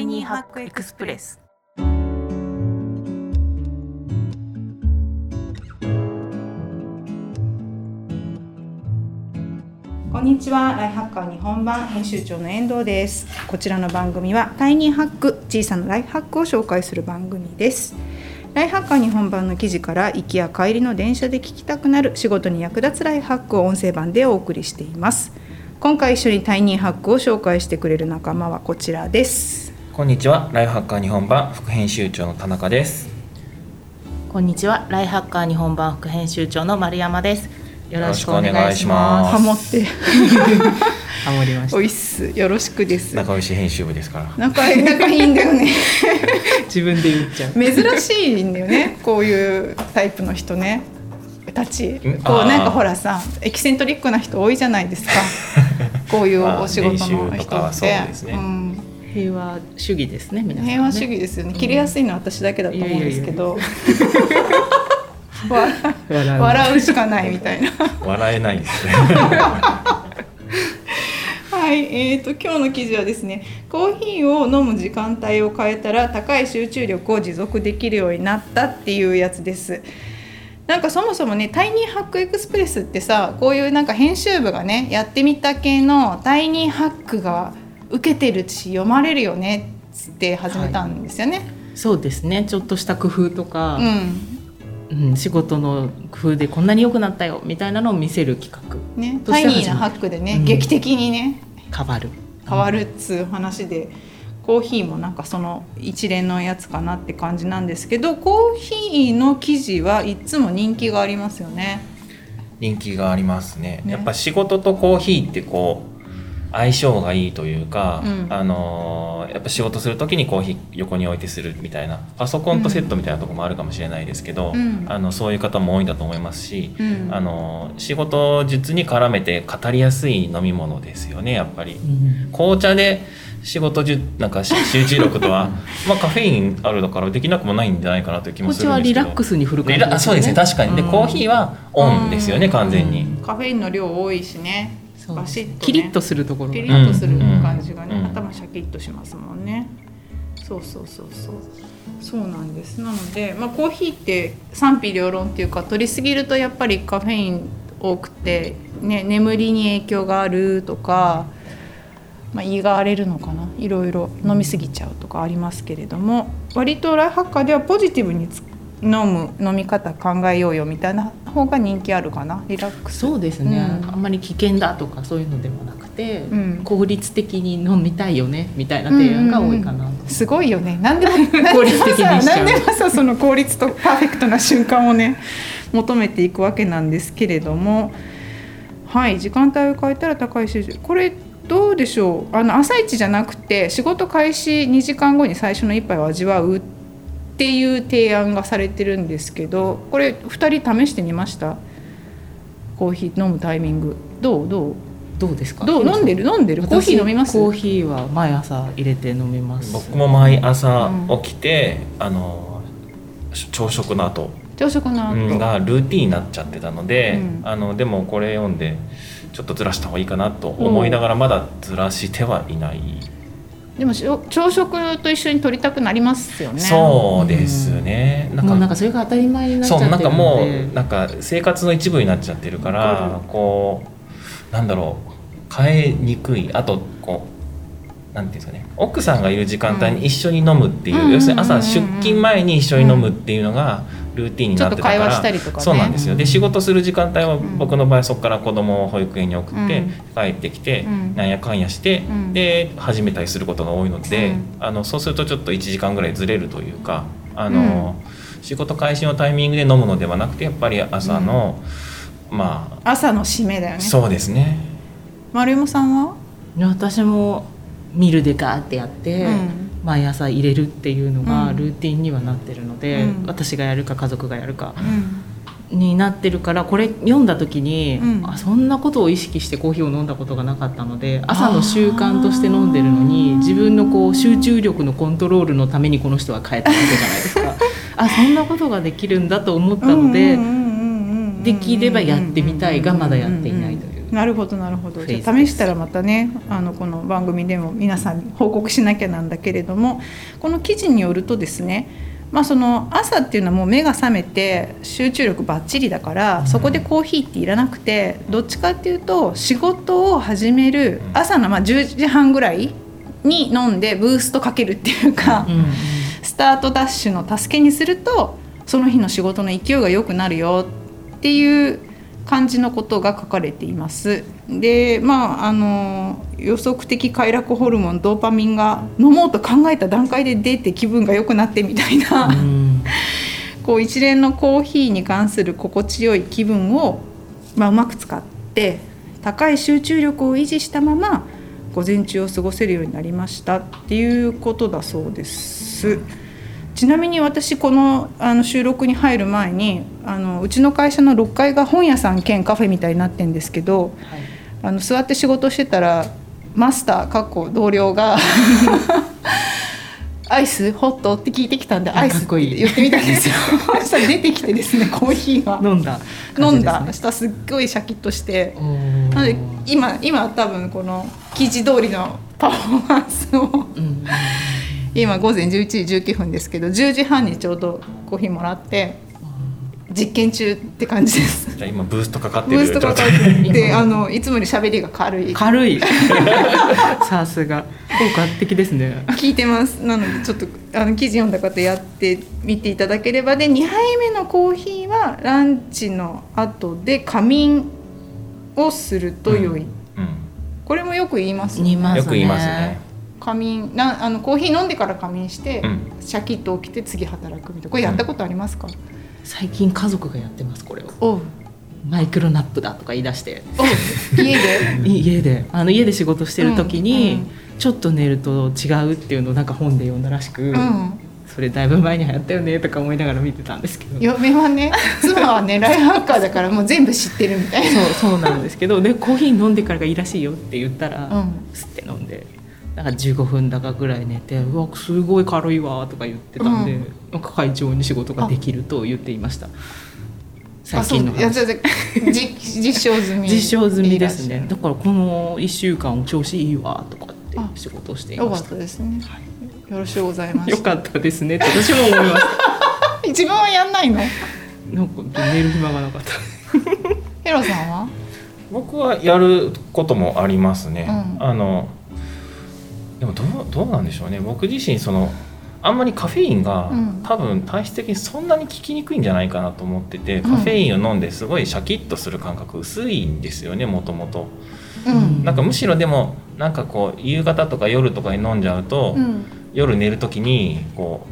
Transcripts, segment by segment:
イニーハックエクスプレスこんにちは、ライハッカー日本版編集長の遠藤です。こちらの番組はタイニーハック、小さなライフハックを紹介する番組です。ライフハッカー日本版の記事から行きや帰りの電車で聞きたくなる仕事に役立つライフハックを音声版でお送りしています。今回一緒にタイニーハックを紹介してくれる仲間はこちらです。こんにちは、ライフハッカー日本版副編集長の田中です。こんにちはライハッカー日本版副編集長の丸山です。よろしくお願いしまます。ハモって、ハモりましおいっす。よろしくです。仲良し編集部ですから。仲仲いいんだよね。自分で言っちゃう。珍しいんだよね。こういうタイプの人ね。たち。こうなんかほらさエキセントリックな人多いじゃないですか。こういうお仕事の人って。とかはそうですね。ん、平和主義ですね皆さんね。平和主義ですよね。切れやすいのは私だけだと思うんですけど。わ 笑う。笑うしかないみたいな。笑えないですね。はい、えー、と今日の記事はですねコーヒーを飲む時間帯を変えたら高い集中力を持続できるようになったっていうやつです。なんかそもそもねタイニーハックエクスプレスってさこういうなんか編集部がねやってみた系のタイニーハックが受けてるし読まれるよねって始めたんですよね。そうですね。ちょっとした工夫とか、うん。うん、仕事の工夫でこんなに良くなったよみたいなのを見せる企画ね、とタイニーなハックでね、うん。劇的にね変わる。変わるっつう話で、コーヒーもなんかその一連のやつかなって感じなんですけどコーヒーの記事はいつも人気がありますよね。人気がありますね。ね。やっぱ仕事とコーヒーってこう相性がいいというか、うん。あのーやっぱ仕事する時にコーヒー横に置いてするみたいなパソコンとセットみたいなところもあるかもしれないですけど、うん。あのそういう方も多いんだと思いますし、うん。あのー仕事術に絡めて語りやすい飲み物ですよねやっぱり。紅茶で仕事じゅなんかし集中力とは まあカフェインあるだからできなくもないんじゃないかなという気もするんですけど。リラックスに振る感じリラそうですね。確かに。で、コーヒーはオンですよね、うん。完全に、カフェインの量多いしねバシッと、ね、キリッとするところが。キリッとするうん感じがね、うん頭シャキッとしますもんね。そうそうそうそう。そうなんです。なので、まあ、コーヒーって賛否両論っていうか取りすぎるとやっぱりカフェイン多くて、ね、眠りに影響があるとか、まあ、胃が荒れるのかな。いろいろ飲みすぎちゃうとかありますけれども。割とライフハッカーではポジティブにつ飲む飲み方考えようよみたいな方が人気あるかな？リラックス。そうですね、うん。あんまり危険だとかそういうのでもなくて、うん。効率的に飲みたいよねみたいな提案が多いかなと、すごいよね。何でも 効率的にしちゃう。何でもさその効率とパーフェクトな瞬間をね求めていくわけなんですけれども、はい時間帯を変えたら高い集中これどうでしょう？あの朝一じゃなくて仕事開始2時間後に最初の一杯を味わうっていう提案がされてるんですけどこれ2人試してみました？コーヒー飲むタイミング。どう？どう？どうですか？どう？飲んでる？飲んでる？コーヒー飲みます？私コーヒーは毎朝入れて飲みます。僕も毎朝起きて、あの朝食の後、朝食の後、うん。がルーティンになっちゃってたので、うん。あのでもこれ読んでちょっとずらした方がいいかなと思いながらまだずらしてはいない、でも朝食と一緒に取りたくなりますよね。そうですね、もうなんかそれが当たり前になっちゃそうってるなんかもうなんか生活の一部になっちゃってるからこうなんだろう変えにくい。あとこうなんていうんですかね。奥さんがいる時間帯に一緒に飲むっていう、うん。要するに朝うんうんうんうん。出勤前に一緒に飲むっていうのがルーティンになってたから、ちょっと会話したりとかね。そうなんですよ。で仕事する時間帯はん。僕の場合そこから子供を保育園に送って、うん。帰ってきて、うんなんやかんやして、うん。で始めたりすることが多いので、うん。あのそうするとちょっと1時間ぐらいずれるというかあの、仕事開始のタイミングで飲むのではなくてやっぱり朝の、ま朝の締めだよあね。そうですね。丸山さんは？私もミルでガーってやって、うん毎朝入れるっていうのうん。がルーティンにはなってるので、うん。私がやるか家族がやるかうん。になってるからこれ読んだ時に、うん。あそんなことを意識してコーヒーを飲んだことがなかったので朝の習慣として飲んでるのに自分のこう集中力のコントロールのためにこの人は変えたわけじゃないですか。あそんなことができるんだと思ったので、できればやってみたいがまだやっていないという。なるほどなるほど。じゃ試したらまたねあのこの番組でも皆さんに報告しなきゃなんだけれどもこの記事によるとですねまあその朝っていうのはもう目が覚めて集中力ばっちりだからそこでコーヒーっていらなくてどっちかっていうと仕事を始める朝のまあ10時半ぐらいに飲んでブーストかけるっていうか、スタートダッシュの助けにするとその日の仕事の勢いが良くなるよっていう感じのことが書かれています。でまああの予測的快楽ホルモンドーパミンが飲もうと考えた段階で出て気分が良くなってみたいな、うん こう一連のコーヒーに関する心地よい気分を、まあ、うまく使って高い集中力を維持したまま午前中を過ごせるようになりましたっていうことだそうです。ちなみに私このあの収録に入る前にあのうちの会社の6階が本屋さん兼カフェみたいになってんですけどはい。あの座って仕事してたらマスターかっこ同僚が「アイスホット?」って聞いてきたんで「あアイス」って言ってみたんですよ。そしたら出てきてですね コーヒーが。飲んだ。飲んだ。したらすっごいシャキッとして。なので今今多分この記事通りのパフォーマンスをうん今午前11時19分ですけど10時半にちょうどコーヒーもらって実験中って感じです。じゃあ今ブーストかかってブーるストかかってあのいつもより喋りが軽い。軽い。さすが。効果的ですね。聞いてます。なのでちょっとあの記事読んだ方やってみていただければ。で2杯目のコーヒーはランチの後で仮眠をすると良い、うん。これもよく言いますよ言いますね。よく言いますね仮眠なあのコーヒー飲んでから仮眠して、うん。シャキッと起きて次働くみたいな。これやったことありますか、最近家族がやってますこれを。マイクロナップだとか言い出して。家で？い家で。あの家で仕事してる時に、うんうん。ちょっと寝ると違うっていうのをなんか本で読んだらしく、うん。それだいぶ前に流行ったよねとか思いながら見てたんですけど。嫁はね妻はねライフハッカーだからもう全部知ってるみたいな。そうそうなんですけど。でコーヒー飲んでからがいいらしいよって言ったら、うん。吸って飲んでなんか15分だかぐらい寝て「うわすごい軽いわ」とか言ってたんで、うん。なんか快調に仕事ができると言っていました。最近の話。実 実証済み。実証済みですね。だからこの1週間調子いいわとかってあ仕事をしていゃるよかっましたたですね。よろしゅうございます。よかったですねって私も思います。自分はやんないの？なんか寝る暇がなかった。ヘロさんは？僕はやることもありますね、うん。あのでもどうどうなんでしょうね。僕自身そのあんまりカフェインが、うん。多分体質的にそんなに効きにくいんじゃないかなと思ってて、ん。カフェインを飲んですごいシャキッとする感覚薄いんですよねもともとうん。なんかむしろでもなんかこう夕方とか夜とかに飲んじゃうと、うん。夜寝る時にこ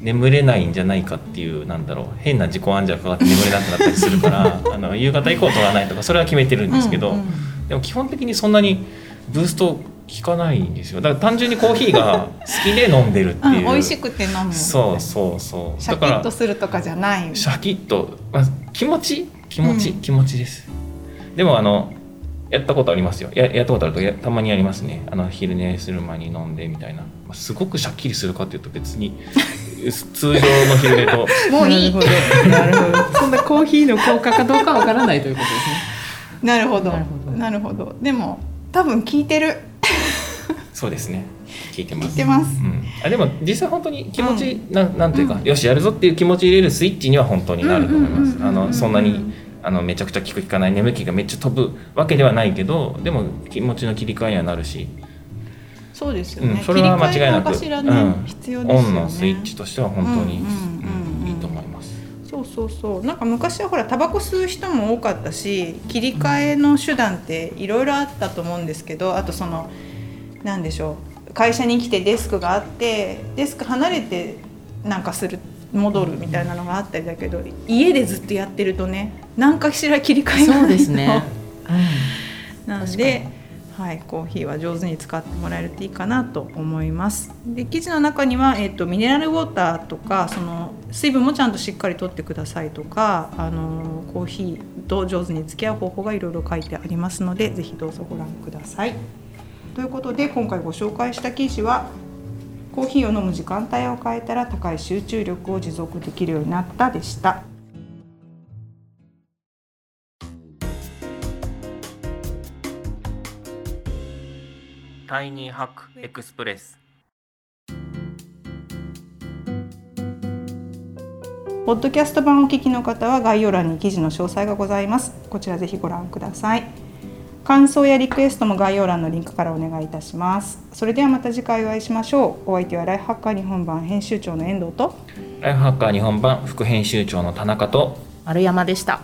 う眠れないんじゃないかっていうなんだろう変な自己暗示がかかって眠れなくなったりするから あの夕方以降取らないとかそれは決めてるんですけど、うんうん。でも基本的にそんなにブースト効かないんですよ。だから単純にコーヒーが好きで飲んでるっていう、うん、美味しくて飲むそうそうそう。シャキッとするとかじゃない。シャキッと、まあ、気持ち？気持ち、うん。気持ちです。でもあのやったことありますよ。ややったことあるとやたまにありますね。あの昼寝する前に飲んでみたいな、まあ、すごくシャッキリするかっていうと別に 通常の昼寝と。もういいなるほど。なるほど。そんなコーヒーの効果かどうかわからないということですね。なるほど。なるほど。なるほど。でも多分聞いてるそうですね。聞いてます。聞いてます。うん、あでも実際本当に気持ち、なんなんていうか、よしやるぞっていう気持ち入れるスイッチには本当になると思います。うんうんうんうんうん。あのそんなにあのめちゃくちゃ効く効かない眠気がめっちゃ飛ぶわけではないけどでも気持ちの切り替えにはなるし、そうですよね、うん、それは間違いなく、ね、うん。ね。オンのスイッチとしては本当に、うんうんうんうん。うんいいと思います。そうそうそう。なんか昔はほらタバコ吸う人も多かったし切り替えの手段っていろいろあったと思うんですけどあとそのなんでしょう会社に来てデスクがあってデスク離れてなんかする戻るみたいなのがあったりだけど家でずっとやってるとね何かしら切り替えがないそうとですね、なので、はい、コーヒーは上手に使ってもらえるといいかなと思います。で記事の中には、えっとミネラルウォーターとかその水分もちゃんとしっかりとってくださいとかあのコーヒーと上手に付き合う方法がいろいろ書いてありますのでぜひどうぞご覧ください。ということで今回ご紹介した記事はコーヒーを飲む時間帯を変えたら高い集中力を持続できるようになったでした。タイニーハックエクスプレス。ポッドキャスト版をお聞きの方は概要欄に記事の詳細がございます。こちらぜひご覧ください感想やリクエストも概要欄のリンクからお願いいたします。それではまた次回お会いしましょう。お相手はライフハッカー日本版編集長の遠藤と。ライフハッカー日本版副編集長の田中と。丸山でした